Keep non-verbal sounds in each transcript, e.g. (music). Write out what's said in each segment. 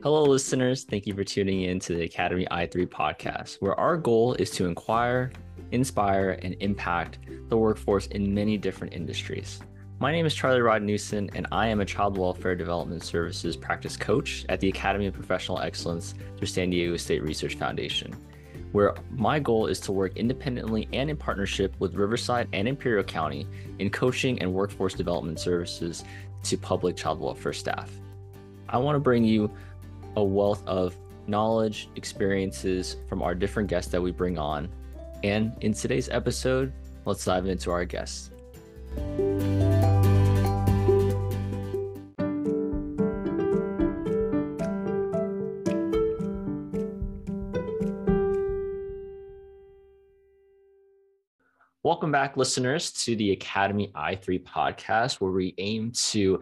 Hello, listeners. Thank you for tuning in to the Academy i3 podcast, where our goal is to inquire, inspire, and impact the workforce in many different industries. My name is Charlie Rod Newson, and I am a Child Welfare Development Services practice coach at the Academy of Professional Excellence through San Diego State Research Foundation, where my goal is to work independently and in partnership with Riverside and Imperial County in coaching and workforce development services to public child welfare staff. I want to bring you a wealth of knowledge, experiences from our different guests that we bring on. And in today's episode, let's dive into our guests. Welcome back, listeners, to the Academy i3 podcast, where we aim to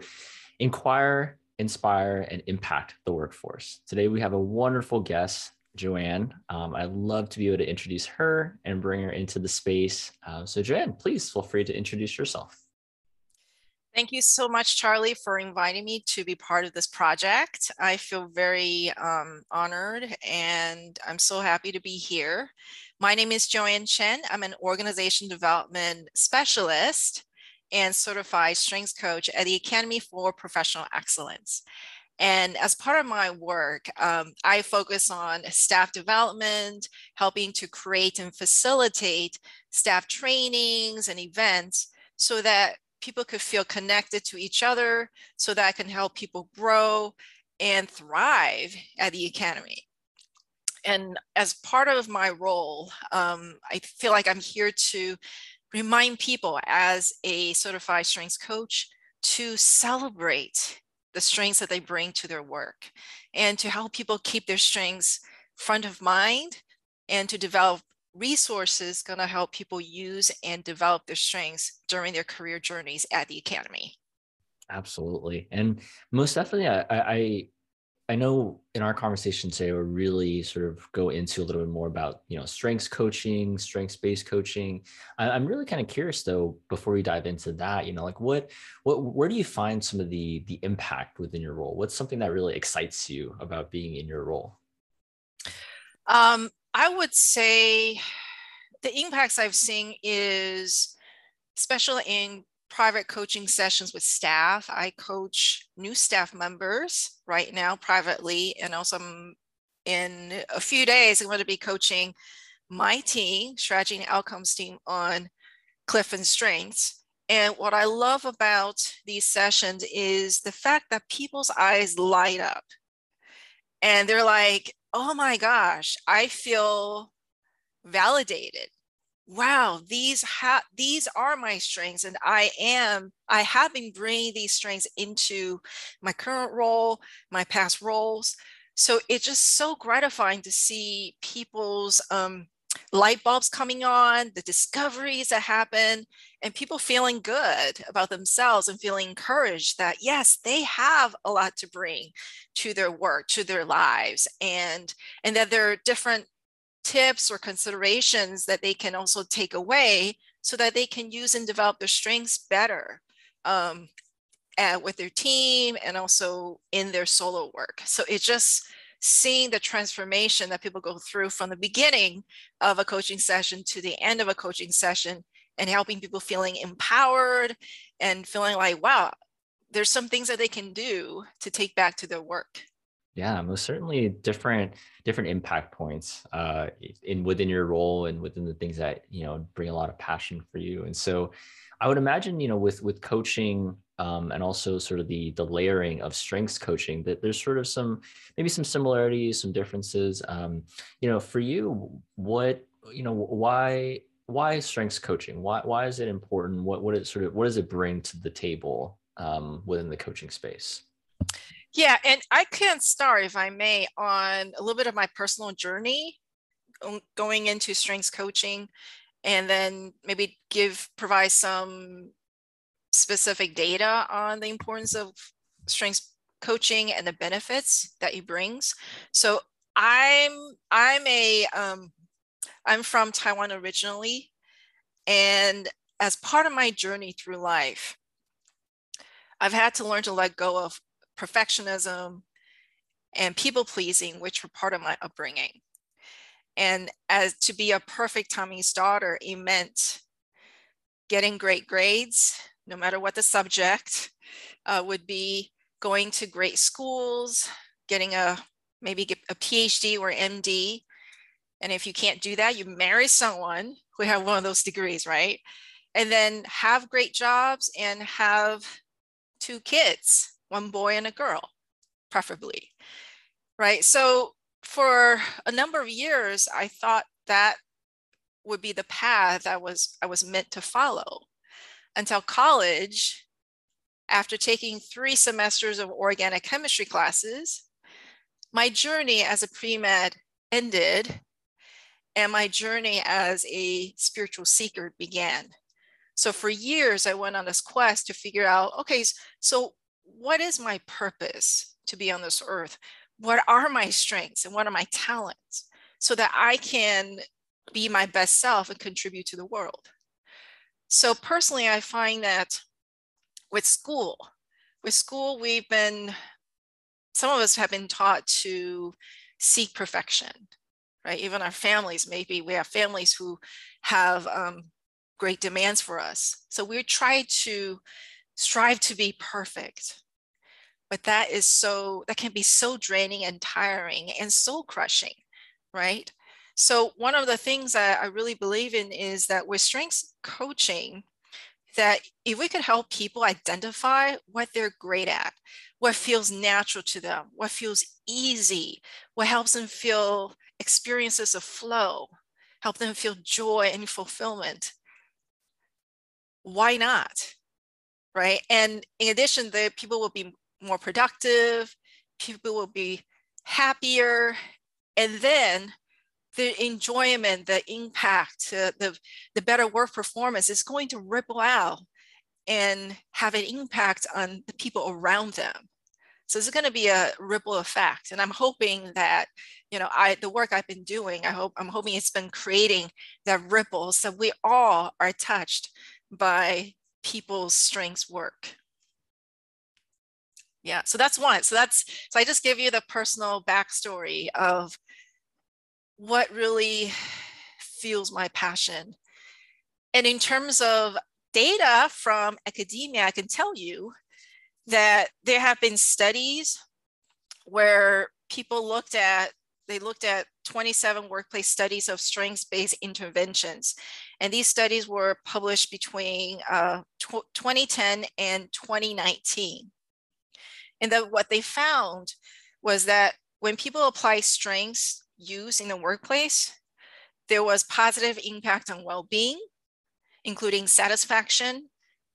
inquire, inspire, and impact the workforce. Today, we have a wonderful guest, Joanne. Um, I'd love to be able to introduce her and bring her into the space. Uh, so, Joanne, please feel free to introduce yourself. Thank you so much, Charlie, for inviting me to be part of this project. I feel very um, honored and I'm so happy to be here. My name is Joanne Chen. I'm an organization development specialist and certified strengths coach at the Academy for Professional Excellence. And as part of my work, um, I focus on staff development, helping to create and facilitate staff trainings and events so that people could feel connected to each other so that I can help people grow and thrive at the academy and as part of my role um, i feel like i'm here to remind people as a certified strengths coach to celebrate the strengths that they bring to their work and to help people keep their strengths front of mind and to develop resources going to help people use and develop their strengths during their career journeys at the academy. Absolutely. And most definitely i i i know in our conversation today we'll really sort of go into a little bit more about you know strengths coaching strengths based coaching. I, i'm really kind of curious though before we dive into that you know like what what where do you find some of the the impact within your role? What's something that really excites you about being in your role? Um I would say the impacts I've seen is especially in private coaching sessions with staff. I coach new staff members right now privately, and also in a few days, I'm going to be coaching my team, strategy and outcomes team on Clifton Strengths. And what I love about these sessions is the fact that people's eyes light up and they're like, oh my gosh, I feel validated. Wow, these ha- these are my strengths, and I am I have been bringing these strengths into my current role, my past roles. So it's just so gratifying to see people's um, light bulbs coming on, the discoveries that happen, and people feeling good about themselves and feeling encouraged that yes, they have a lot to bring to their work, to their lives, and and that there are different tips or considerations that they can also take away so that they can use and develop their strengths better um, with their team and also in their solo work. So it's just seeing the transformation that people go through from the beginning of a coaching session to the end of a coaching session and helping people feeling empowered and feeling like, wow, there's some things that they can do to take back to their work. Yeah, most certainly different different impact points uh, in within your role and within the things that you know bring a lot of passion for you. And so, I would imagine you know with with coaching um, and also sort of the the layering of strengths coaching that there's sort of some maybe some similarities some differences. Um, you know for you what you know why why strengths coaching? Why why is it important? What what it sort of what does it bring to the table um, within the coaching space yeah and i can start if i may on a little bit of my personal journey going into strengths coaching and then maybe give provide some specific data on the importance of strengths coaching and the benefits that it brings. So I'm I'm a um, I'm from Taiwan originally, and as part of my journey through life, I've had to learn to let go of perfectionism and people pleasing, which were part of my upbringing. And as to be a perfect Taiwanese daughter, it meant getting great grades, no matter what the subject uh, would be, going to great schools, getting a maybe get a PhD or MD. And if you can't do that, you marry someone who have one of those degrees, right? And then have great jobs and have two kids, one boy and a girl, preferably. Right. So for a number of years, I thought that would be the path I was I was meant to follow until college after taking three semesters of organic chemistry classes my journey as a pre-med ended and my journey as a spiritual seeker began so for years i went on this quest to figure out okay so what is my purpose to be on this earth what are my strengths and what are my talents so that I can be my best self and contribute to the world. So personally, I find that with school, with school, we've been, some of us have been taught to seek perfection, right? Even our families, maybe we have families who have um, great demands for us. So we try to strive to be perfect. But that is so that can be so draining and tiring and soul crushing right? So one of the things that i really believe in is that with strengths coaching that if we could help people identify what they're great at what feels natural to them what feels easy what helps them feel experiences of flow help them feel joy and fulfillment why not right and in addition the people will be more productive, people will be happier, and then the enjoyment, the impact, uh, the, the better work performance is going to ripple out and have an impact on the people around them. So it's going to be a ripple effect. And I'm hoping that, you know, I the work I've been doing, I hope I'm hoping it's been creating that ripple so we all are touched by people's strengths work. Yeah so that's one. So that's so i just give you the personal backstory of what really fuels my passion. And in terms of data from academia i can tell you that there have been studies where people looked at they looked at 27 workplace studies of strengths-based interventions and these studies were published between uh, 2010 and 2019 and that what they found was that when people apply strengths used in the workplace, there was positive impact on well-being, including satisfaction,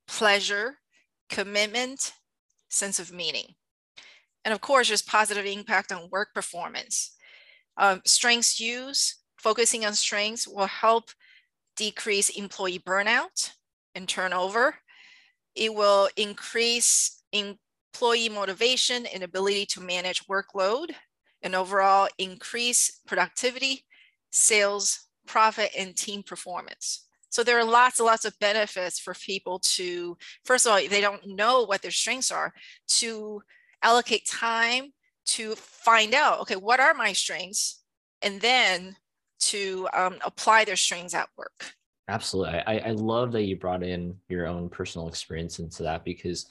pleasure, commitment, sense of meaning. And of course, there's positive impact on work performance. Um, strengths use, focusing on strengths will help decrease employee burnout and turnover. It will increase employee motivation and ability to manage workload and overall increase productivity, sales, profit, and team performance. So there are lots and lots of benefits for people to, first of all, they don't know what their strengths are, to allocate time to find out, okay, what are my strengths? And then to um, apply their strengths at work. Absolutely. I, I love that you brought in your own personal experience into that because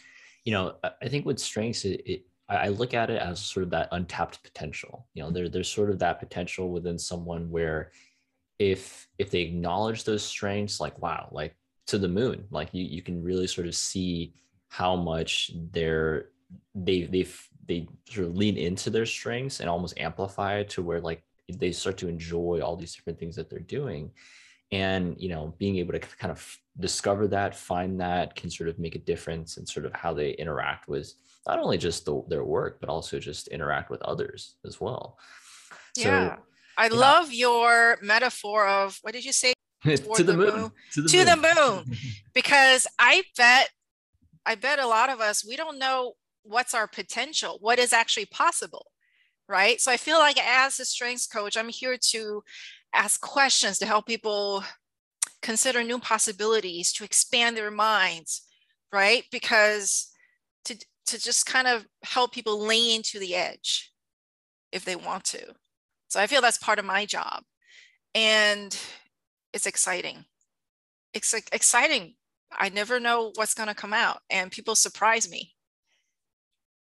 you know, I think with strengths, it, it I look at it as sort of that untapped potential. You know, there, there's sort of that potential within someone where if if they acknowledge those strengths, like wow, like to the moon, like you you can really sort of see how much they're they they they sort of lean into their strengths and almost amplify it to where like they start to enjoy all these different things that they're doing. And you know being able to kind of discover that find that can sort of make a difference in sort of how they interact with not only just the, their work but also just interact with others as well. Yeah. So, i yeah. love your metaphor of what did you say? (laughs) To the, the moon. moon, to, the, to moon. the moon. (laughs) Because i bet i bet a lot of us we don't know what's our potential what is actually possible right so i feel like as a strengths coach i'm here to ask questions to help people consider new possibilities, to expand their minds, right? Because to, to just kind of help people lean into the edge, if they want to. So I feel that's part of my job. And it's exciting. It's exciting. I never know what's going to come out, and people surprise me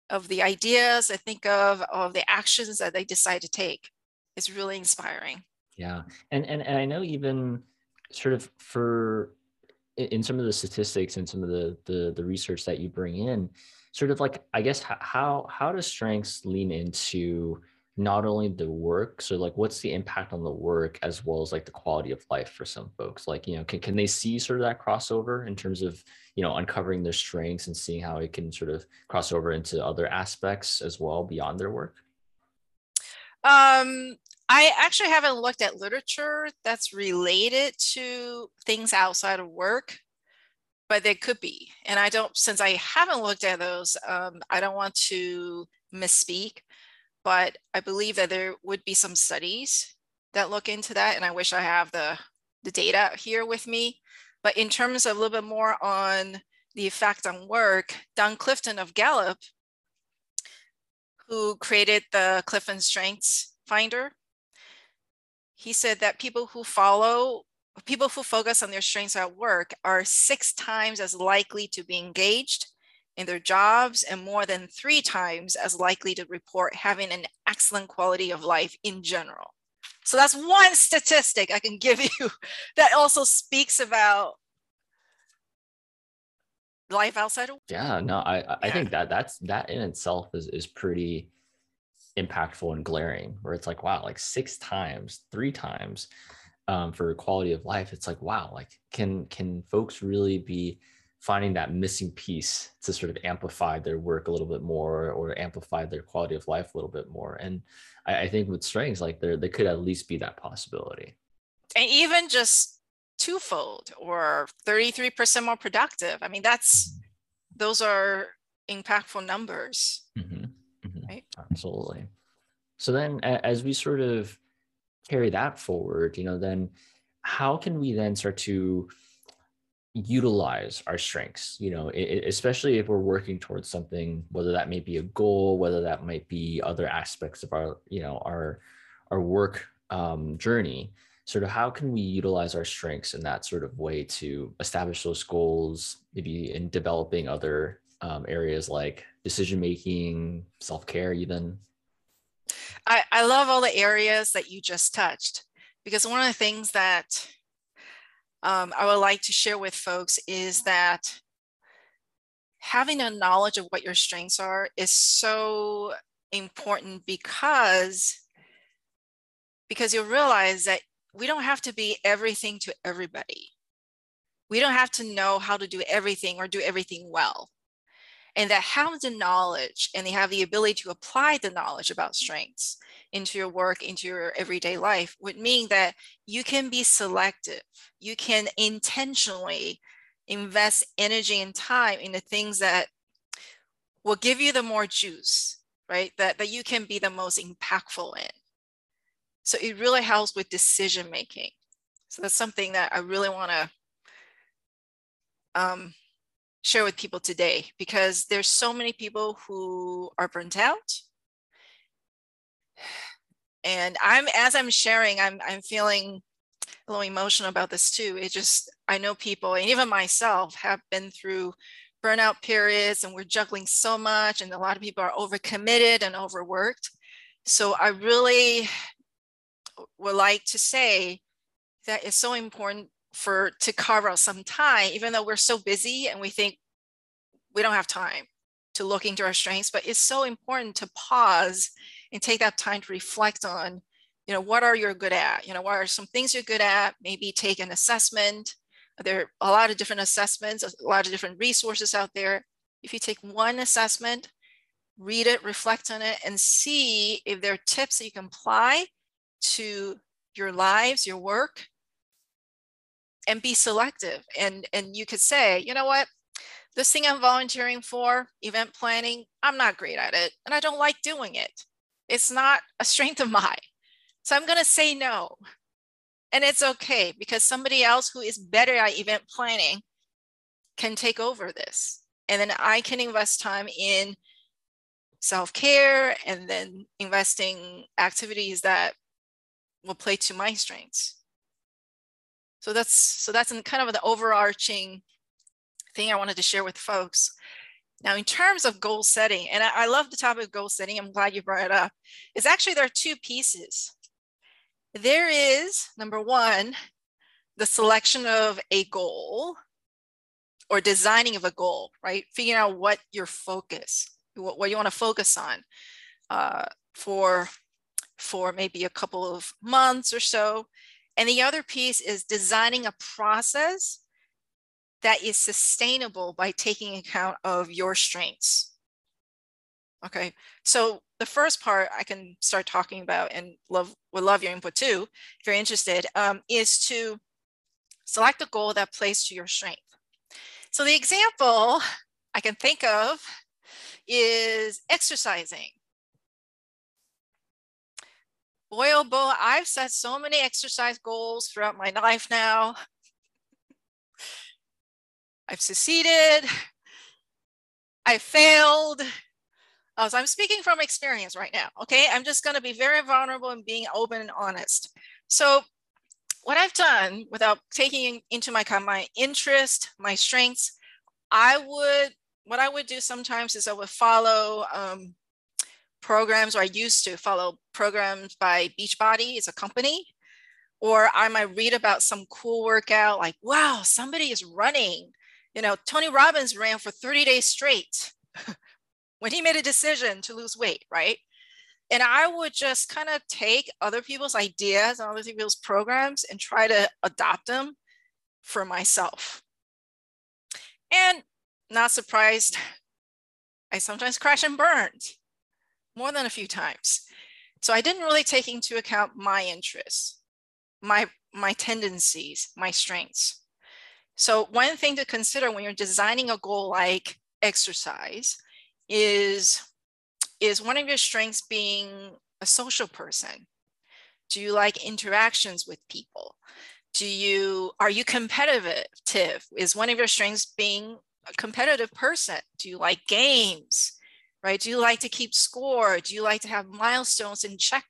of the ideas I think of, of the actions that they decide to take. It's really inspiring. Yeah, and and and I know even sort of for in some of the statistics and some of the the, the research that you bring in, sort of like I guess how how does strengths lean into not only the work so like what's the impact on the work as well as like the quality of life for some folks like you know can, can they see sort of that crossover in terms of you know uncovering their strengths and seeing how it can sort of cross over into other aspects as well beyond their work um i actually haven't looked at literature that's related to things outside of work but they could be and i don't since i haven't looked at those um, i don't want to misspeak but I believe that there would be some studies that look into that. And I wish I have the, the data here with me. But in terms of a little bit more on the effect on work, Don Clifton of Gallup, who created the Clifton Strengths Finder, he said that people who follow, people who focus on their strengths at work are six times as likely to be engaged in their jobs and more than three times as likely to report having an excellent quality of life in general. So that's one statistic I can give (laughs) you that also speaks about life outside of yeah no i i yeah. think that that's that in itself is is pretty impactful and glaring where it's like wow like six times three times um, for quality of life it's like wow like can can folks really be finding that missing piece to sort of amplify their work a little bit more or amplify their quality of life a little bit more. And I, I think with strengths, like there, there could at least be that possibility. And even just twofold or 33% more productive. I mean, that's, mm-hmm. those are impactful numbers. Mm-hmm. Mm-hmm. Right? Absolutely. So then as we sort of carry that forward, you know, then how can we then start to utilize our strengths you know especially if we're working towards something whether that may be a goal whether that might be other aspects of our you know our our work um, journey sort of how can we utilize our strengths in that sort of way to establish those goals maybe in developing other um, areas like decision making self-care even? I, I love all the areas that you just touched because one of the things that um, I would like to share with folks is that having a knowledge of what your strengths are is so important because because you'll realize that we don't have to be everything to everybody. We don't have to know how to do everything or do everything well. And that have the knowledge and they have the ability to apply the knowledge about strengths into your work, into your everyday life, would mean that you can be selective. You can intentionally invest energy and time in the things that will give you the more juice, right? That, that you can be the most impactful in. So it really helps with decision making. So that's something that I really want to um, share with people today because there's so many people who are burnt out. And i'm as i'm sharing i'm i'm feeling a little emotional about this too. It just i know people and even myself have been through burnout periods and we're juggling so much and a lot of people are overcommitted and overworked. So i really would like to say that it's so important for to carve out some time even though we're so busy and we think we don't have time to look into our strengths but it's so important to pause and take that time to reflect on, you know, what are you good at? You know, what are some things you're good at? Maybe take an assessment. There are a lot of different assessments, a lot of different resources out there. If you take one assessment, read it, reflect on it, and see if there are tips that you can apply to your lives, your work, and be selective. And, and you could say, you know what, this thing I'm volunteering for, event planning, I'm not great at it, and I don't like doing it. It's not a strength of mine. So I'm going to say no. And it's okay because somebody else who is better at event planning can take over this. And then I can invest time in self-care and then investing activities that will play to my strengths. So that's so that's in kind of the overarching thing I wanted to share with folks. Now, in terms of goal setting, and I, I love the topic of goal setting, I'm glad you brought it up. Is actually there are two pieces. There is number one, the selection of a goal or designing of a goal, right? Figuring out what your focus, what, what you want to focus on uh, for, for maybe a couple of months or so. And the other piece is designing a process that is sustainable by taking account of your strengths. Okay, so the first part I can start talking about and love would love your input too, if you're interested, um, is to select a goal that plays to your strength. So the example I can think of is exercising. Boy, oh boy, I've set so many exercise goals throughout my life now. I've succeeded. I failed. Uh, so I'm speaking from experience right now. Okay. I'm just going to be very vulnerable and being open and honest. So what I've done without taking into my my interest, my strengths, I would what I would do sometimes is I would follow um, programs, or I used to follow programs by Beachbody, it's a company, or I might read about some cool workout, like wow, somebody is running. You know, Tony Robbins ran for 30 days straight (laughs) when he made a decision to lose weight, right? and I would just kind of take other people's ideas and other people's programs and try to adopt them for myself. And not surprised, I sometimes crash and burned more than a few times. So I didn't really take into account my interests, my, my tendencies, my strengths. So one thing to consider when you're designing a goal like exercise is is one of your strengths being a social person? Do you like interactions with people? Do you are you competitive? Is one of your strengths being a competitive person? Do you like games? Right? Do you like to keep score? Do you like to have milestones and check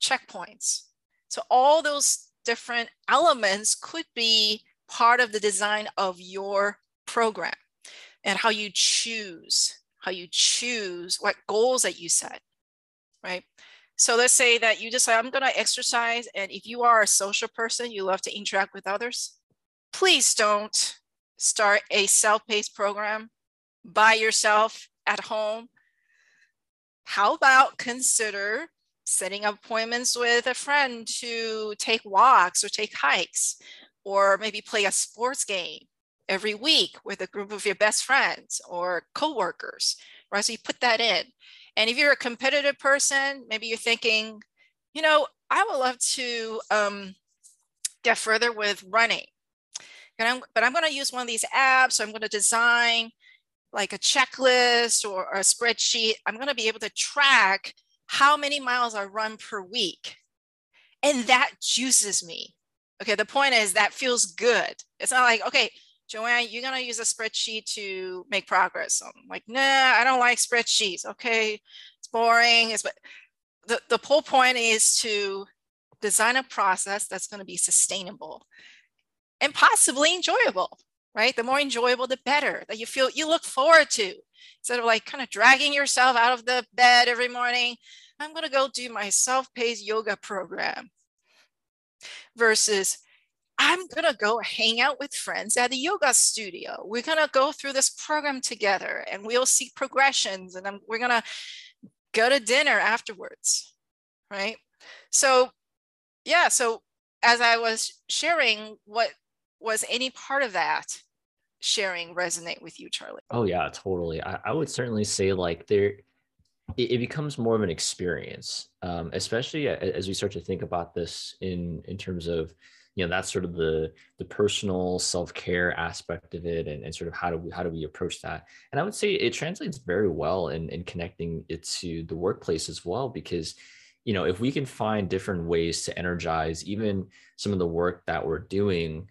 checkpoints? So all those different elements could be part of the design of your program and how you choose how you choose, what goals that you set, right? So let's say that you decide, I'm going to exercise. And if you are a social person, you love to interact with others, please don't start a self paced program by yourself at home. How about consider setting up appointments with a friend to take walks or take hikes, or maybe play a sports game every week with a group of your best friends or coworkers, right? So you put that in. And if you're a competitive person, maybe you're thinking, you know, I would love to um, get further with running. I'm, but I'm going to use one of these apps. So I'm going to design like a checklist or, or a spreadsheet. I'm going to be able to track how many miles I run per week. And that juices me. Okay. The point is that feels good. It's not like, okay, Joanne, you're gonna use a spreadsheet to make progress. I'm like, nah, I don't like spreadsheets. Okay, it's boring. It's but the, the whole point is to design a process that's going to be sustainable and possibly enjoyable, right? The more enjoyable, the better that you feel you look forward to instead of like kind of dragging yourself out of the bed every morning. I'm going to go do my self paced yoga program versus I'm going to go hang out with friends at the yoga studio. We're going to go through this program together and we'll see progressions and I'm, we're going to go to dinner afterwards. Right. So, yeah. So, as I was sharing, what was any part of that sharing resonate with you, Charlie? Oh, yeah, totally. I, I would certainly say like there, it, it becomes more of an experience, um, especially as we start to think about this in in terms of you know that's sort of the the personal self-care aspect of it and, and sort of how do we how do we approach that and i would say it translates very well in, in connecting it to the workplace as well because you know if we can find different ways to energize even some of the work that we're doing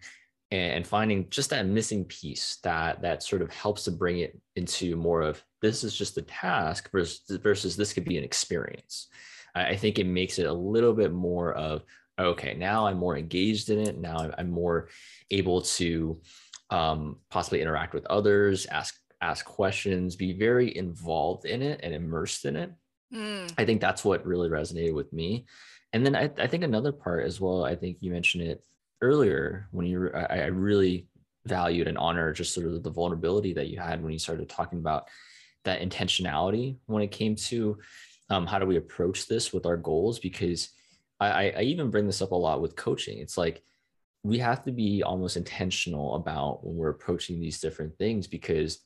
and finding just that missing piece that that sort of helps to bring it into more of this is just a task versus versus this could be an experience. I think it makes it a little bit more of okay now i'm more engaged in it. Now i'm more able to um, possibly interact with others ask ask questions be very involved in it and immersed in it. Mm. i think that's what really resonated with me. And then I, I think another part as well i think you mentioned it earlier when you I, I really valued and honored just sort of the vulnerability that you had when you started talking about that intentionality when it came to um, how do we approach this with our goals? Because I, I even bring this up a lot with coaching. It's like we have to be almost intentional about when we're approaching these different things because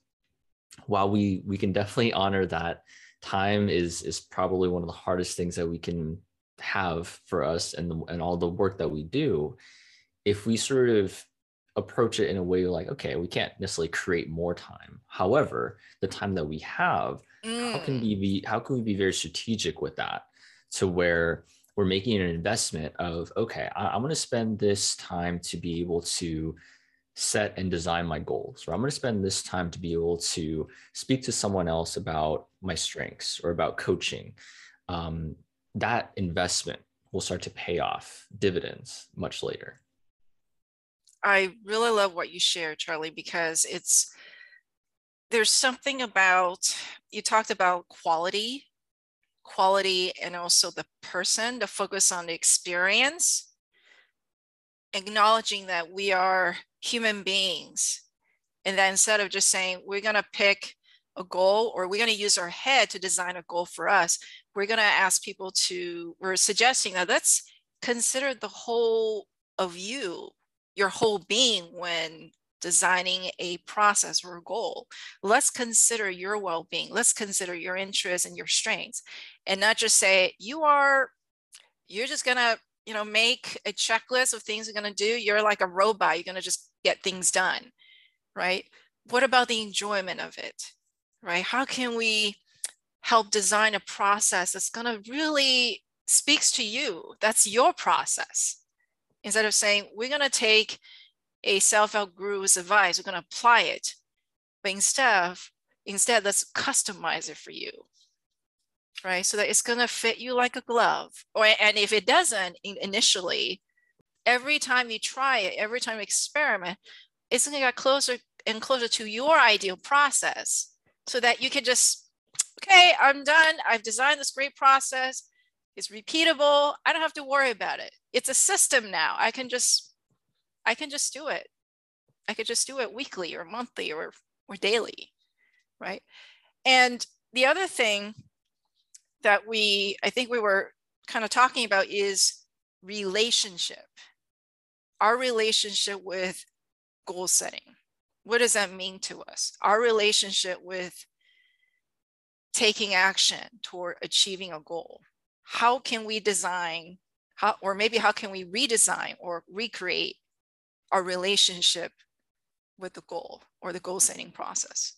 while we we can definitely honor that time is is probably one of the hardest things that we can have for us and the, and all the work that we do if we sort of approach it in a way like okay we can't necessarily create more time however the time that we have mm. how can we mm. be how can we be very strategic with that to where we're making an investment of okay I, am going to spend this time to be able to set and design my goals or i'm going to spend this time to be able to speak to someone else about my strengths or about coaching um, that investment will start to pay off dividends much later I really love what you share, Charlie, because it's there's something about you talked about quality, quality, and also the person, the focus on the experience, acknowledging that we are human beings. And that instead of just saying we're going to pick a goal or we're going to use our head to design a goal for us, we're going to ask people to, we're suggesting that let's consider the whole of you your whole being when designing a process or a goal. Let's consider your well being. Let's consider your interests and your strengths and not just say, you are, you're just to, you know, make a checklist of things you're to do. You're like a robot. You're to just get things done, right? What about the enjoyment of it, right? How can we help design a process that's to really speaks to you? That's your process instead of saying we're going to take a self-help guru's advice, we're going to apply it, but instead, instead let's customize it for you, right? So that it's going to fit you like a glove. Or and if it doesn't initially, every time you try it, every time you experiment, it's going to get closer and closer to your ideal process, so that you can just, okay, I'm done. I've designed this great process. It's repeatable. I don't have to worry about it. It's a system now. I can just I can just do it. I could just do it weekly or monthly or or daily, right? And the other thing that we I think we were kind of talking about is relationship. Our relationship with goal setting. What does that mean to us? Our relationship with taking action toward achieving a goal how can we design how, or maybe how can we redesign or recreate our relationship with the goal or the goal setting process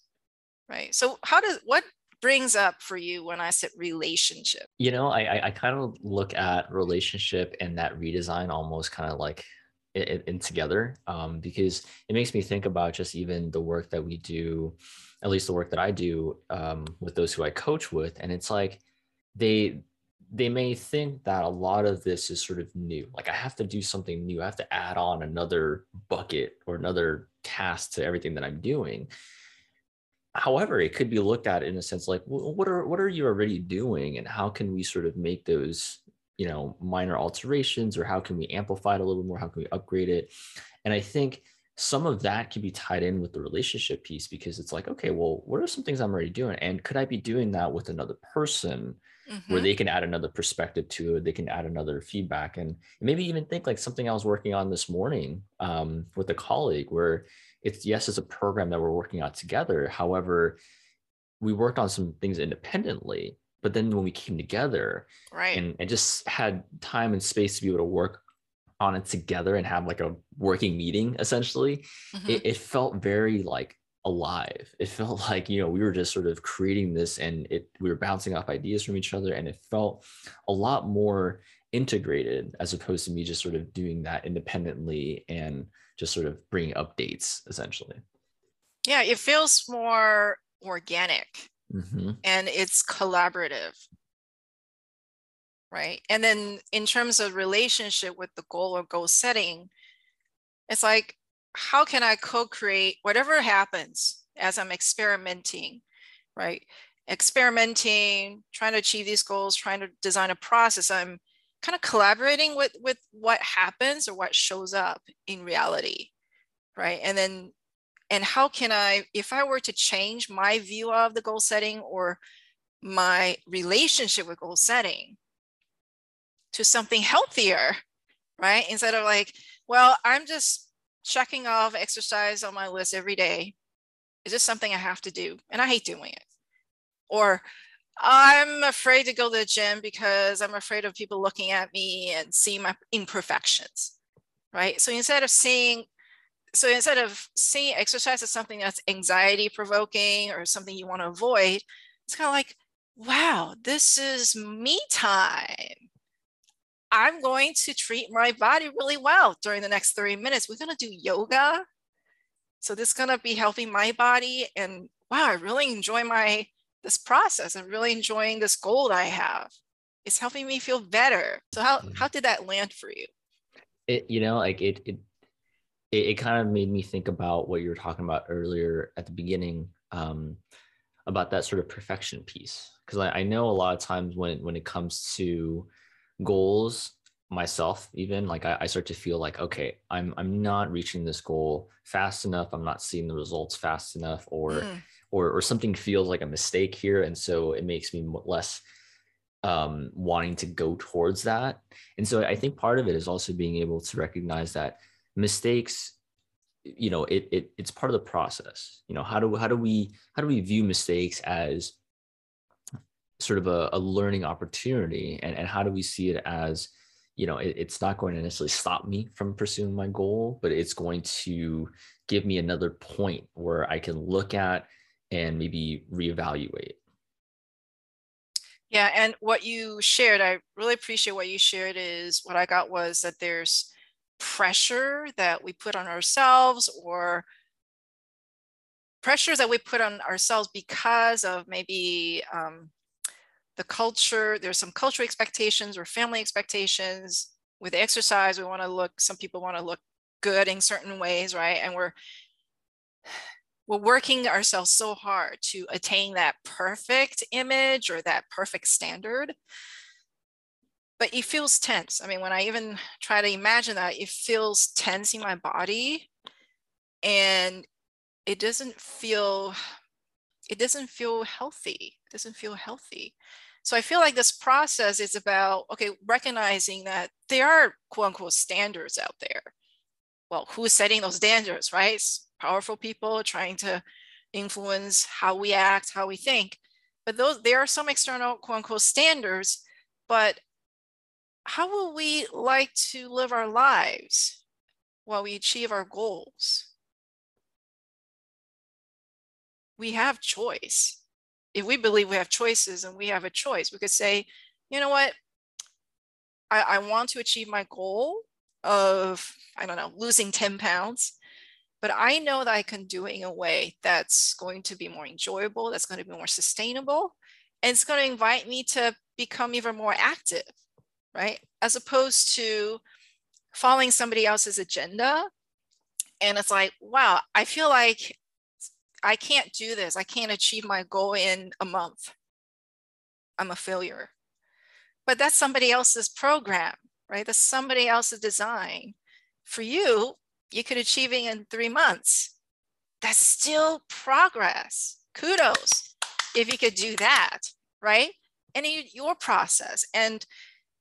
right? So how does what brings up for you when i said relationship? You know i i kind of look at relationship and that redesign almost kind of like in, in together um, because it makes me think about just even the work that we do at least the work that i do um, with those who i coach with. And it's like they they may think that a lot of this is sort of new. Like I have to do something new. I have to add on another bucket or another task to everything that I'm doing. However, it could be looked at in a sense like, well, what are what are you already doing, and how can we sort of make those you know minor alterations, or how can we amplify it a little bit more? How can we upgrade it? And I think some of that can be tied in with the relationship piece because it's like, okay, well, what are some things I'm already doing, and could I be doing that with another person? Mm-hmm. where they can add another perspective to it. They can add another feedback and maybe even think like something I was working on this morning um, with a colleague where it's yes, it's a program that we're working on together. However, we worked on some things independently, but then when we came together right. and, and just had time and space to be able to work on it together and have like a working meeting essentially, mm-hmm. it, it felt very like alive. It felt (laughs) like, you know, we were just sort of creating this and it we were bouncing off ideas from each other and it felt a lot more integrated as opposed to me just sort of doing that independently and just sort of bringing updates essentially. Yeah, it feels more organic Mm-hmm. and it's collaborative. Right. And then in terms of relationship with the goal or goal setting, it's like, how can I co create whatever happens as I'm experimenting, right? Experimenting, trying to achieve these goals, trying to design a process. I'm kind of collaborating with with what happens or what shows up in reality right and then and how can i if i were to change my view of the goal setting or my relationship with goal setting to something healthier right instead of like well i'm just checking off exercise on my list every day is this something i have to do and i hate doing it or I'm afraid to go to the gym because I'm afraid of people looking at me and seeing my imperfections, right? So instead of seeing, so instead of seeing exercise as something that's anxiety provoking or something you want to avoid, it's kind of like, wow, this is me time. I'm going to treat my body really well during the next 30 minutes. We're going to do yoga. So this is going to be helping my body. And wow, I really enjoy my this process. I'm really enjoying this goal I have. It's helping me feel better. So how mm-hmm. how did that land for you? It you know like it it it, it kind of made me think about what you were talking about earlier at the beginning um, about that sort of perfection piece because I, I know a lot of times when when it comes to goals myself even like I, I, start to feel like okay i'm i'm not reaching this goal fast enough i'm not seeing the results fast enough or mm or or something feels like a mistake here and so it makes me less um, wanting to go towards that. And so i think part of it is also being able to recognize that mistakes you know it, it it's part of the process. You know how do how do we how do we view mistakes as sort of a, a learning opportunity and, and how do we see it as you know it, it's not going to necessarily stop me from pursuing my goal but it's going to give me another point where i can look at and maybe reevaluate. Yeah, and what you shared, I really appreciate what you shared is what I got was that there's pressure that we put on ourselves or pressures that we put on ourselves because of maybe um, the culture there's some cultural expectations or family expectations. With exercise we want to look some people want to look good in certain ways right? And we're (sighs) we're working ourselves so hard to attain that perfect image or that perfect standard. But it feels tense. I mean when i even try to imagine that it feels tense in my body. And it doesn't feel it doesn't feel healthy. It doesn't feel healthy so i feel like this process is about okay recognizing that there are quote unquote standards out there well who's setting those standards right powerful people trying to influence how we act, how we think. But those there are some external quote unquote standards, but how will we like to live our lives while we achieve our goals? We have choice. If we believe we have choices and we have a choice, we could say, you know what? I, I want to achieve my goal of, I don't know, losing 10 pounds but I know that I can do it in a way that's going to be more enjoyable, that's going to be more sustainable, and it's going to invite me to become even more active, right? As opposed to following somebody else's agenda. And it's like, wow, I feel like I can't do this. I can't achieve my goal in a month. I'm a failure. But that's somebody else's program, right? That's somebody else's design. For you, you could achieve it in three months. That's still progress. Kudos if you could do that, right? And your process. And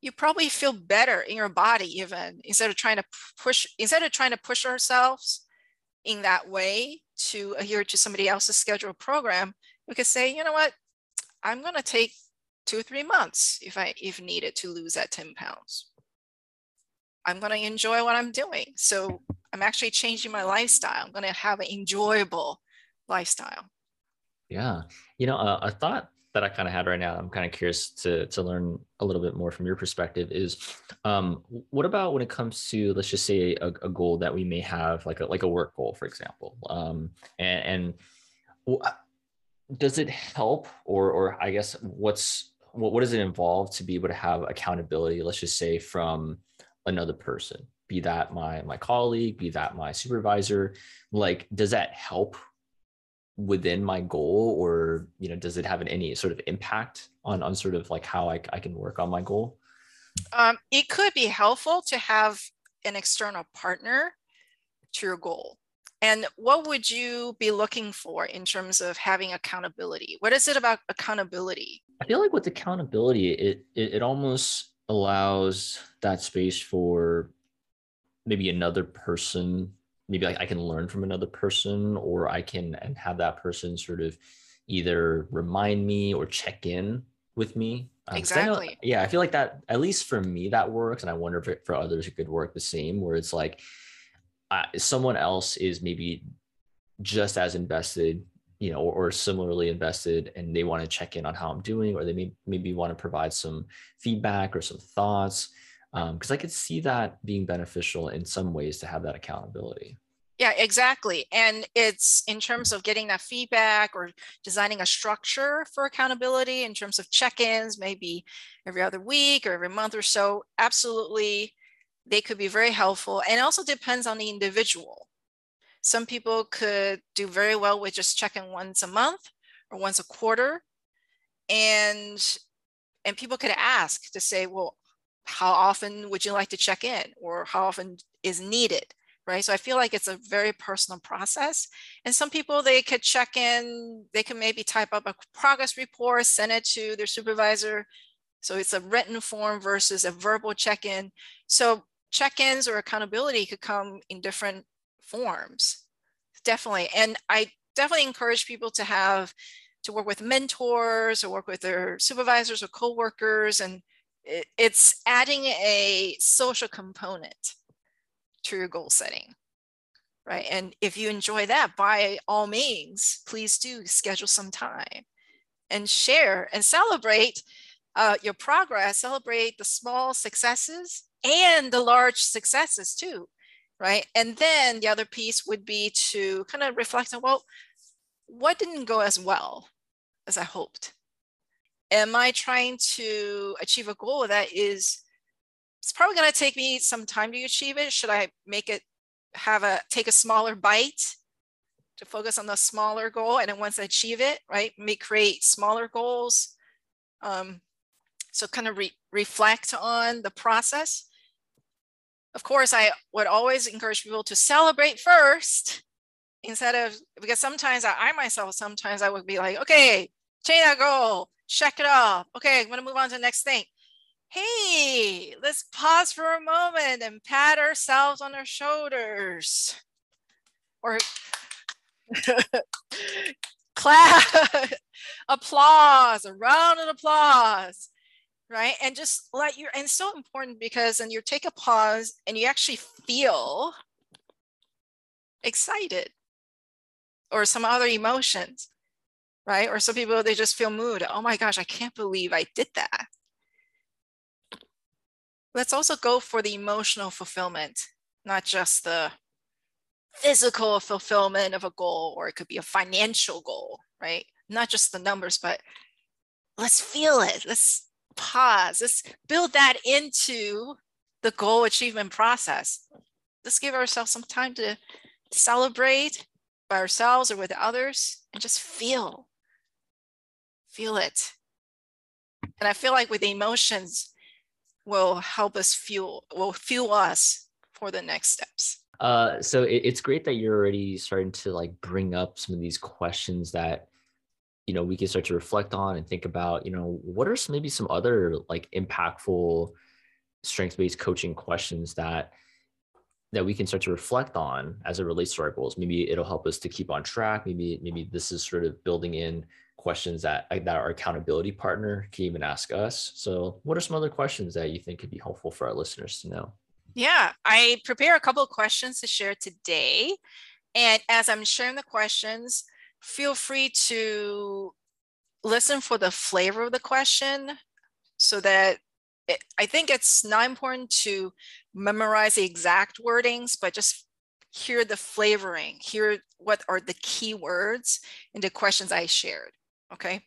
you probably feel better in your body even instead of trying to push instead of trying to push ourselves in that way to adhere to somebody else's schedule program we could say you know what i'm going to take two or three months if i if needed to lose that 10 pounds i'm going to enjoy what i'm doing so I'm actually changing my lifestyle. I'm going to have an enjoyable lifestyle. Yeah. You know, uh, a thought that I kind of had right now, I'm kind of curious to to learn a little bit more from your perspective. Is um, what about when it comes to let's just say a, a goal that we may have, like a like a work goal, for example, um, and, and does it help, or or I guess what's what, what does it involve to be able to have accountability? Let's just say from another person, be that my my colleague, be that my supervisor. Like, does that help within my goal or you know does it have any sort of impact on on sort of like how I, I can work on my goal? Um, it could be helpful to have an external partner to your goal. And what would you be looking for in terms of having accountability? What is it about accountability? I feel like with accountability it it, it almost allows that space for maybe another person maybe I, I can learn from another person or I can and have that person sort of either remind me or check in with me. Um, exactly. I know, yeah, I feel like that at least for me that works, and I wonder if it, for others it could work the same. Where it's like uh, someone else is maybe just as invested, you know, or, or similarly invested, and they want to check in on how I'm doing, or they may maybe want to provide some feedback or some thoughts because um, I could see that being beneficial in some ways to have that accountability. Yeah, exactly. And it's in terms of getting that feedback or designing a structure for accountability in terms of check ins, maybe every other week or every month or so. Absolutely, they could be very helpful. And also depends on the individual. Some people could do very well with just checking once a month or once a quarter. And and people could ask to say, well, how often would you like to check in or how often is needed right? So i feel like it's a very personal process and some people they could check in they can maybe type up a progress report send it to their supervisor. So it's a written form versus a verbal check-in. So check-ins or accountability could come in different forms definitely and i definitely encourage people to have to work with mentors or work with their supervisors or co-workers and it's adding a social component to your goal setting right? And if you enjoy that by all means please do schedule some time and share and celebrate uh, your progress celebrate the small successes and the large successes too right? And then the other piece would be to kind of reflect on well what didn't go as well as i hoped? Am I trying to achieve a goal that is it's probably going to take me some time to achieve it. Should I make it have a take a smaller bite to focus on the smaller goal and then once I achieve it, right, may create smaller goals. Um, so kind of re- reflect on the process. Of course, I would always encourage people to celebrate first instead of because sometimes I, I myself sometimes I would be like, okay, change that goal, check it off. Okay, I'm gonna move on to the next thing. Hey, let's pause for a moment and pat ourselves on our shoulders. Or (laughs) clap, (laughs) applause, a round of applause, right? And just let your, and so important because then you take a pause and you actually feel excited or some other emotions right? Or some people, they just feel mood. Oh my gosh, I can't believe I did that. Let's also go for the emotional fulfillment, not just the physical fulfillment of a goal, or it could be a financial goal, right? Not just the numbers, but let's feel it. Let's pause. Let's build that into the goal achievement process. Let's give ourselves some time to celebrate by ourselves or with others and just feel feel it. And I feel like with emotions will help us fuel, will fuel us for the next steps. Uh, so it, it's great that you're already starting to like bring up some of these questions that you know we can start to reflect on and think about you know what are some, maybe some other like impactful strength based coaching questions that that we can start to reflect on as it relates to our goals maybe it'll help us to keep on track maybe maybe this is sort of building in questions that uh, that our accountability partner can even ask us. So, what are some other questions that you think could be helpful for our listeners to know? Yeah, I prepare a couple of questions to share today. And as I'm sharing the questions, feel free to listen for the flavor of the question so that I think it's not important to memorize the exact wordings, but just hear the flavoring, hear what are the key words in the questions I shared. Okay.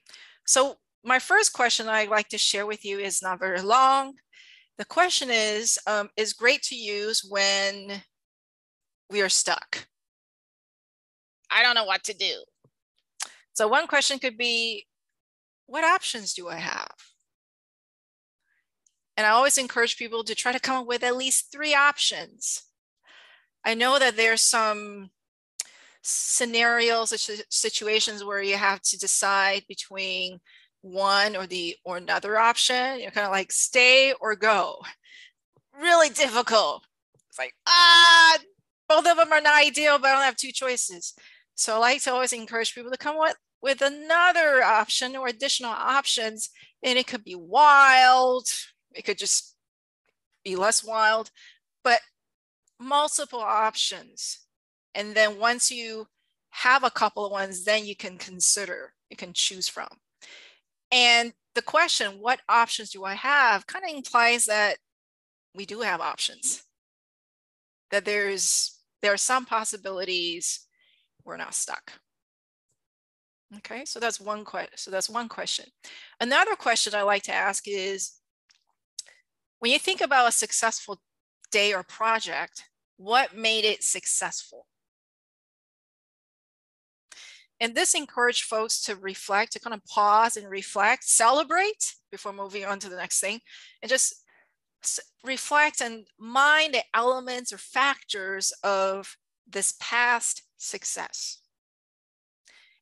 So my first question I'd like to share with you is not very long. The question is, um, is great to use when we are stuck. I don't know what to do. So one question could be, what options do I have? And I always encourage people to try to come up with at least three options. I know that there's some scenarios or situations where you have to decide between one or the or another option. You're kind of like stay or go. Really difficult. It's like, ah, both of them are not ideal, but I don't have two choices. So I like to always encourage people to come with, with another option or additional options. And it could be wild, it could just be less wild, but multiple options. And then once you have a couple of ones, then you can consider, you can choose from. And the question, what options do I have, kind of implies that we do have options, that there's there are some possibilities we're not stuck. Okay, so that's one question. So that's one question. Another question I like to ask is, when you think about a successful day or project, what made it successful? And this encouraged folks to reflect, to kind of pause and reflect, celebrate before moving on to the next thing, and just reflect and mind the elements or factors of this past success.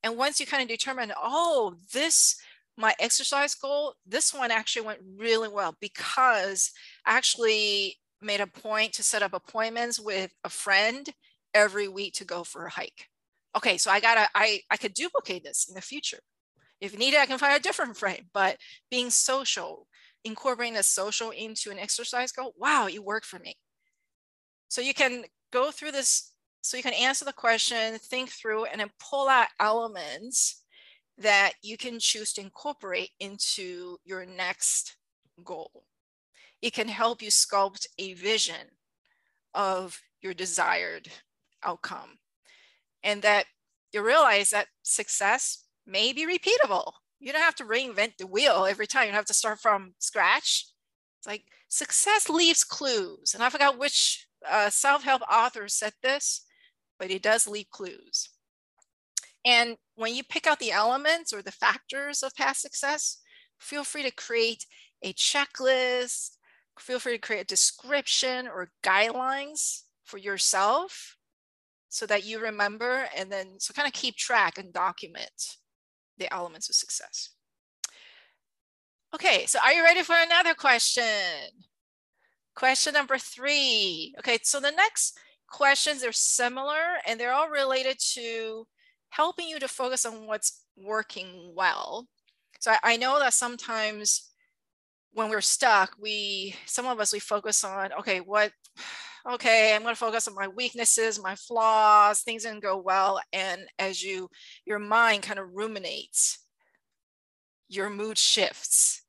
And once you kind of determine, oh, this, my exercise goal, this one actually went really well because I actually made a point to set up appointments with a friend every week to go for a hike. Okay, so I gotta, I, I could duplicate this in the future. If needed, I can find a different frame, but being social, incorporating a social into an exercise goal, wow, it worked for me. So you can go through this, so you can answer the question, think through, and then pull out elements that you can choose to incorporate into your next goal. It can help you sculpt a vision of your desired outcome. And that you realize that success may be repeatable you don't have to reinvent the wheel every time. You have to start from scratch. It's like success leaves clues. And I forgot which uh, self-help author said this, but it does leave clues. And when you pick out the elements or the factors of past success, feel free to create a checklist, feel free to create a description or guidelines for yourself so that you remember and then so kind of keep track and document the elements of success. Okay, so are you ready for another question? Question number three. Okay, so the next questions are similar and they're all related to helping you to focus on what's working well. So I, I know that sometimes when we're stuck, we, some of us, we focus on, okay, what, okay, I'm going to focus on my weaknesses, my flaws, things didn't go well. And as you, your mind kind of ruminates, your mood shifts,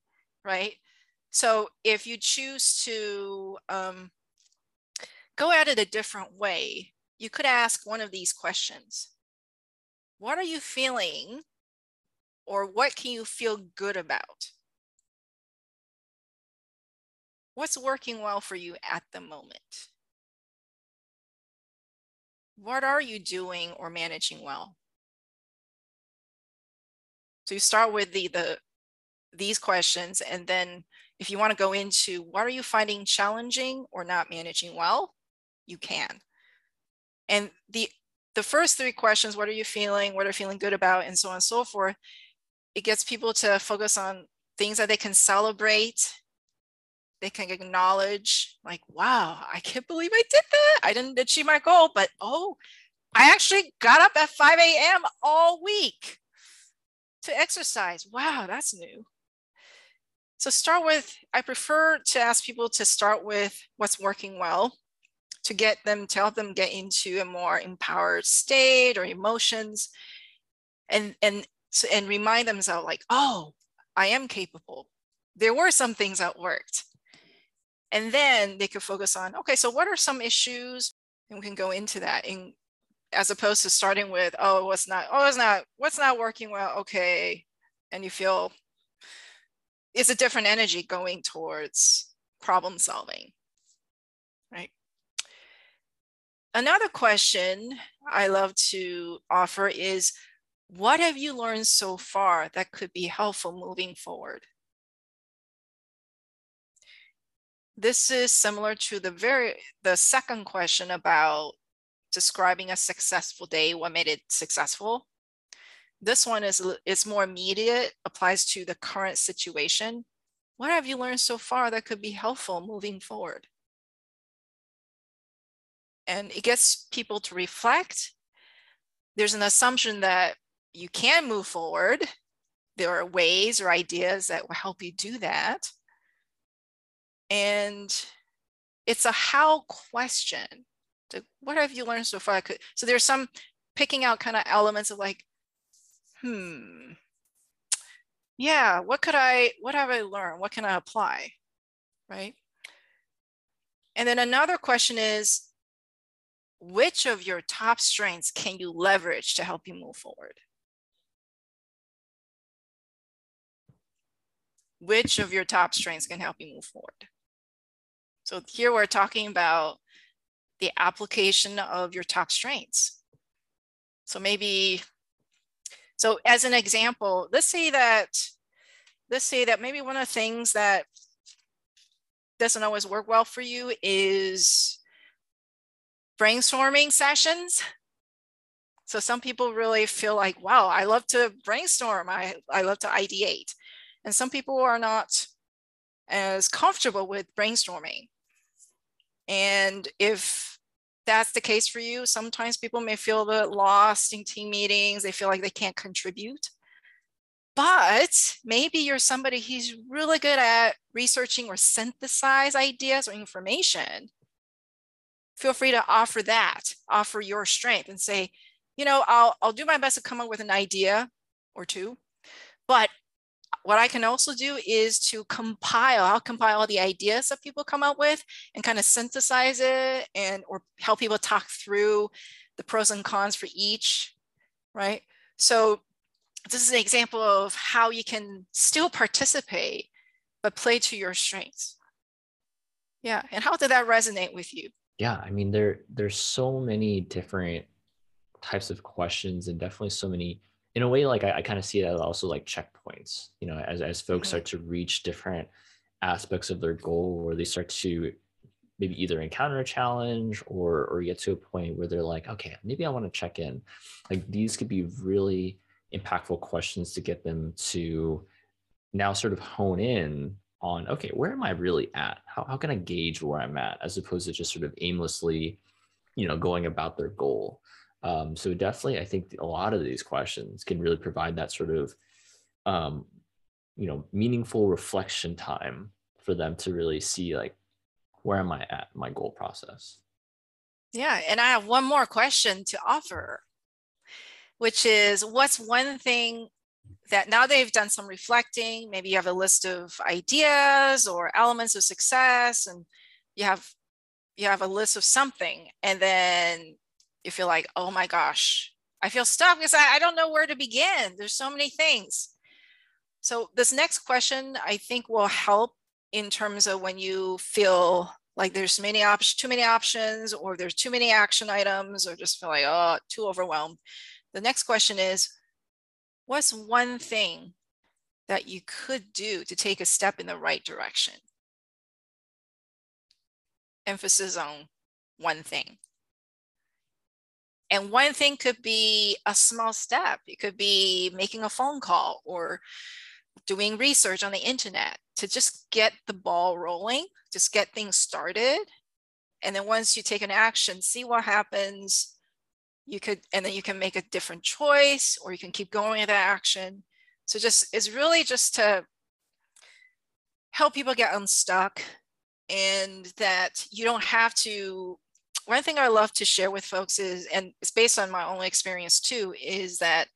right? So if you choose to um, go at it a different way, you could ask one of these questions. What are you feeling? Or what can you feel good about? What's working well for you at the moment? What are you doing or managing well? So you start with the, the these questions and then if you want to go into what are you finding challenging or not managing well, you can. And the the first three questions, what are you feeling, what are you feeling good about, and so on and so forth, it gets people to focus on things that they can celebrate they can acknowledge like wow i can't believe i did that i didn't achieve my goal but oh i actually got up at 5 a.m all week to exercise wow that's new so start with i prefer to ask people to start with what's working well to get them to help them get into a more empowered state or emotions and and and remind themselves like, oh, I am capable. There were some things that worked. And then they could focus on, okay, so what are some issues? And we can go into that and as opposed to starting with, oh, what's not, oh, it's not, what's not working well, okay. And you feel it's a different energy going towards problem solving, right? Another question I love to offer is, what have you learned so far that could be helpful moving forward? This is similar to the very the second question about describing a successful day, what made it successful. This one is, is more immediate, applies to the current situation. What have you learned so far that could be helpful moving forward? And it gets people to reflect. There's an assumption that you can move forward. There are ways or ideas that will help you do that. And it's a how question. What have you learned so far? So there's some picking out kind of elements of like, hmm, yeah, what could I, what have I learned? What can I apply? Right. And then another question is, which of your top strengths can you leverage to help you move forward? Which of your top strengths can help you move forward? So here we're talking about the application of your top strengths. So maybe, so as an example, let's say that, let's say that maybe one of the things that doesn't always work well for you is brainstorming sessions. So some people really feel like, wow, I love to brainstorm. I, I love to ideate. And some people are not as comfortable with brainstorming. And if that's the case for you, sometimes people may feel a bit lost in team meetings. They feel like they can't contribute. But maybe you're somebody who's really good at researching or synthesize ideas or information. Feel free to offer that, offer your strength and say, you know, I'll, I'll do my best to come up with an idea or two, but what I can also do is to compile, I'll compile all the ideas that people come up with and kind of synthesize it and or help people talk through the pros and cons for each, right? So this is an example of how you can still participate, but play to your strengths. Yeah, and how did that resonate with you? Yeah, I mean, there there's so many different types of questions and definitely so many in a way, like I, I kind of see it as also like checkpoints, you know, as, as folks mm-hmm. start to reach different aspects of their goal or they start to maybe either encounter a challenge or or get to a point where they're like, okay, maybe I want to check in. Like these could be really impactful questions to get them to now sort of hone in on okay where am i really at how, how can i gauge where i'm at as opposed to just sort of aimlessly you know going about their goal um, so definitely, I think a lot of these questions can really provide that sort of, um, you know, meaningful reflection time for them to really see like, where am I at my goal process? Yeah, and I have one more question to offer, which is, what's one thing that now they've done some reflecting? Maybe you have a list of ideas or elements of success, and you have you have a list of something, and then you feel like, oh my gosh, I feel stuck because I, I don't know where to begin. There's so many things. So this next question I think will help in terms of when you feel like there's many too many options, or there's too many action items, or just feel like, oh, too overwhelmed. The next question is, what's one thing that you could do to take a step in the right direction? Emphasis on one thing. And one thing could be a small step. It could be making a phone call or doing research on the internet to just get the ball rolling, just get things started. And then once you take an action, see what happens. You could, and then you can make a different choice or you can keep going with that action. So just, it's really just to help people get unstuck and that you don't have to one thing I love to share with folks is, and it's based on my own experience too, is that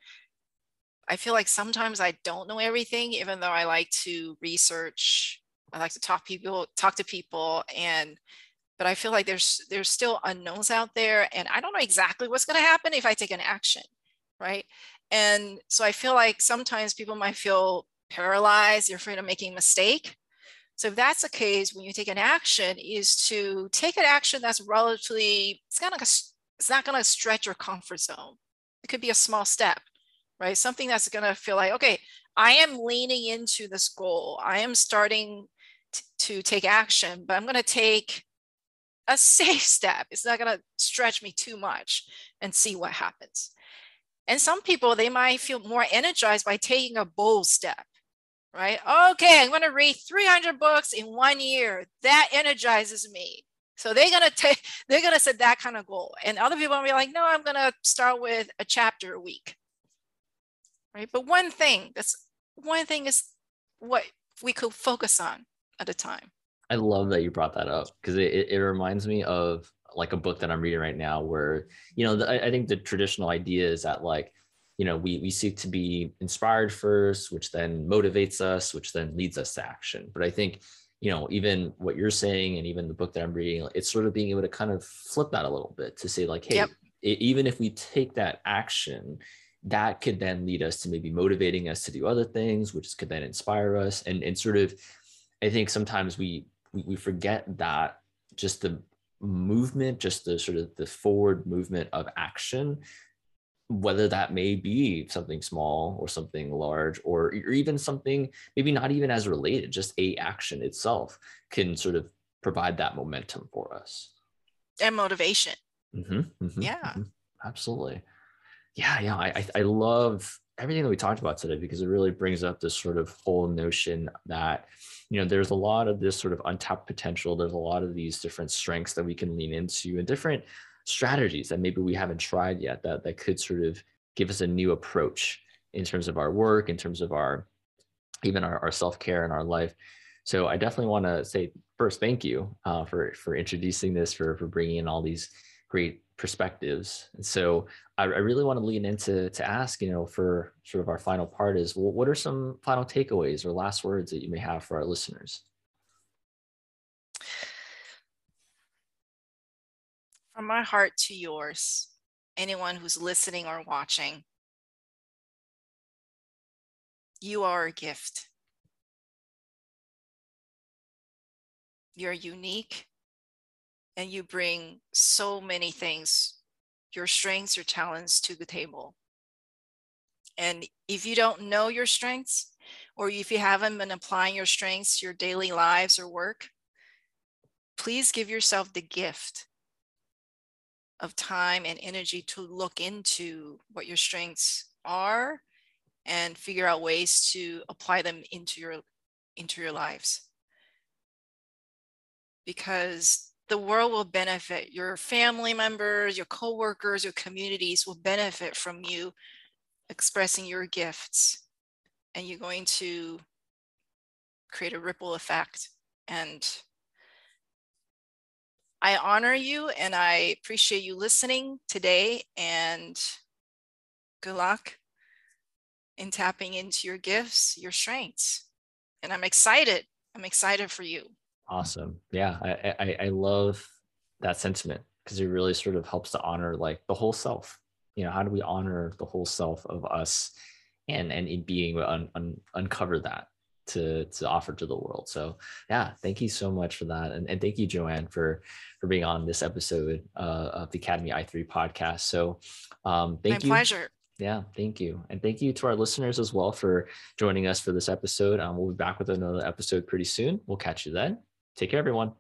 I feel like sometimes I don't know everything, even though I like to research. I like to talk people, talk to people, and but I feel like there's there's still unknowns out there, and I don't know exactly what's going to happen if I take an action, right? And so I feel like sometimes people might feel paralyzed, you're afraid of making a mistake. So if that's the case, when you take an action, is to take an action that's relatively it's not gonna it's not gonna stretch your comfort zone. It could be a small step, right? Something that's gonna feel like, okay, I am leaning into this goal. I am starting t- to take action, but I'm gonna take a (laughs) safe step. It's not gonna stretch me too much and see what happens. And some people, they might feel more energized by taking a bold step right? Okay, I'm going to read 300 books in one year. That energizes me. So they're going (laughs) to take, they're going to set that kind of goal. And other people will be like, no, I'm going to start with a chapter a week. Right. But one thing, that's one thing is what we could focus on at a time. I love that you brought that up because it, it reminds me of like a book that I'm reading right now where, you know, the, I think the traditional idea is that like, you know we we seek to be inspired first which then motivates us which then leads us to action but i think you know even what you're saying and even the book that i'm reading it's sort of being able to kind of flip that a little bit to say like hey yep. it, even if we take that action that could then lead us to maybe motivating us to do other things which could then inspire us and and sort of i think sometimes we we, we forget that just the movement just the sort of the forward movement of action whether that may be something small or something large or, or even something maybe not even as related just a action itself can sort of provide that momentum for us. And motivation. Mm-hmm, mm-hmm, yeah. mm-hmm. absolutely. Yeah yeah I, I love everything that we talked about today because it really brings up this sort of whole notion that you know there's a lot of this sort of untapped potential. There's a lot of these different strengths that we can lean into and different strategies that maybe we haven't tried yet that that could sort of give us a new approach in terms of our work in terms of our even our, our self-care and our life. So i definitely want to say first thank you uh, for for introducing this for for bringing in all these great perspectives. And so I, I, really want to lean into to ask you know for sort of our final part is well, what are some final takeaways or last words that you may have for our listeners From my heart to yours, anyone who's listening or watching, you are a gift. You're unique and you bring so many things, your strengths, your talents to the table. And if you don't know your strengths, or if you haven't been applying your strengths, to your daily lives or work, please give yourself the gift of time and energy to look into what your strengths are and figure out ways to apply them into your into your lives. Because the world will benefit your family members your co-workers your communities will benefit from you expressing your gifts and you're going to create a ripple effect and I honor you and I appreciate you listening today and good luck in tapping into your gifts, your strengths. And I'm excited. I'm excited for you. Awesome. Yeah, I I, I love that sentiment because it really sort of helps to honor like the whole self. You know, how do we honor the whole self of us and and in being un, un, uncover that to to offer to the world. So yeah, thank you so much for that, and, and thank you, Joanne, for for being on this episode uh, of the Academy I three podcast. So um, thank My you. My pleasure. Yeah, thank you, and thank you to our listeners as well for joining us for this episode. Um, we'll be back with another episode pretty soon. We'll catch you then. Take care, everyone.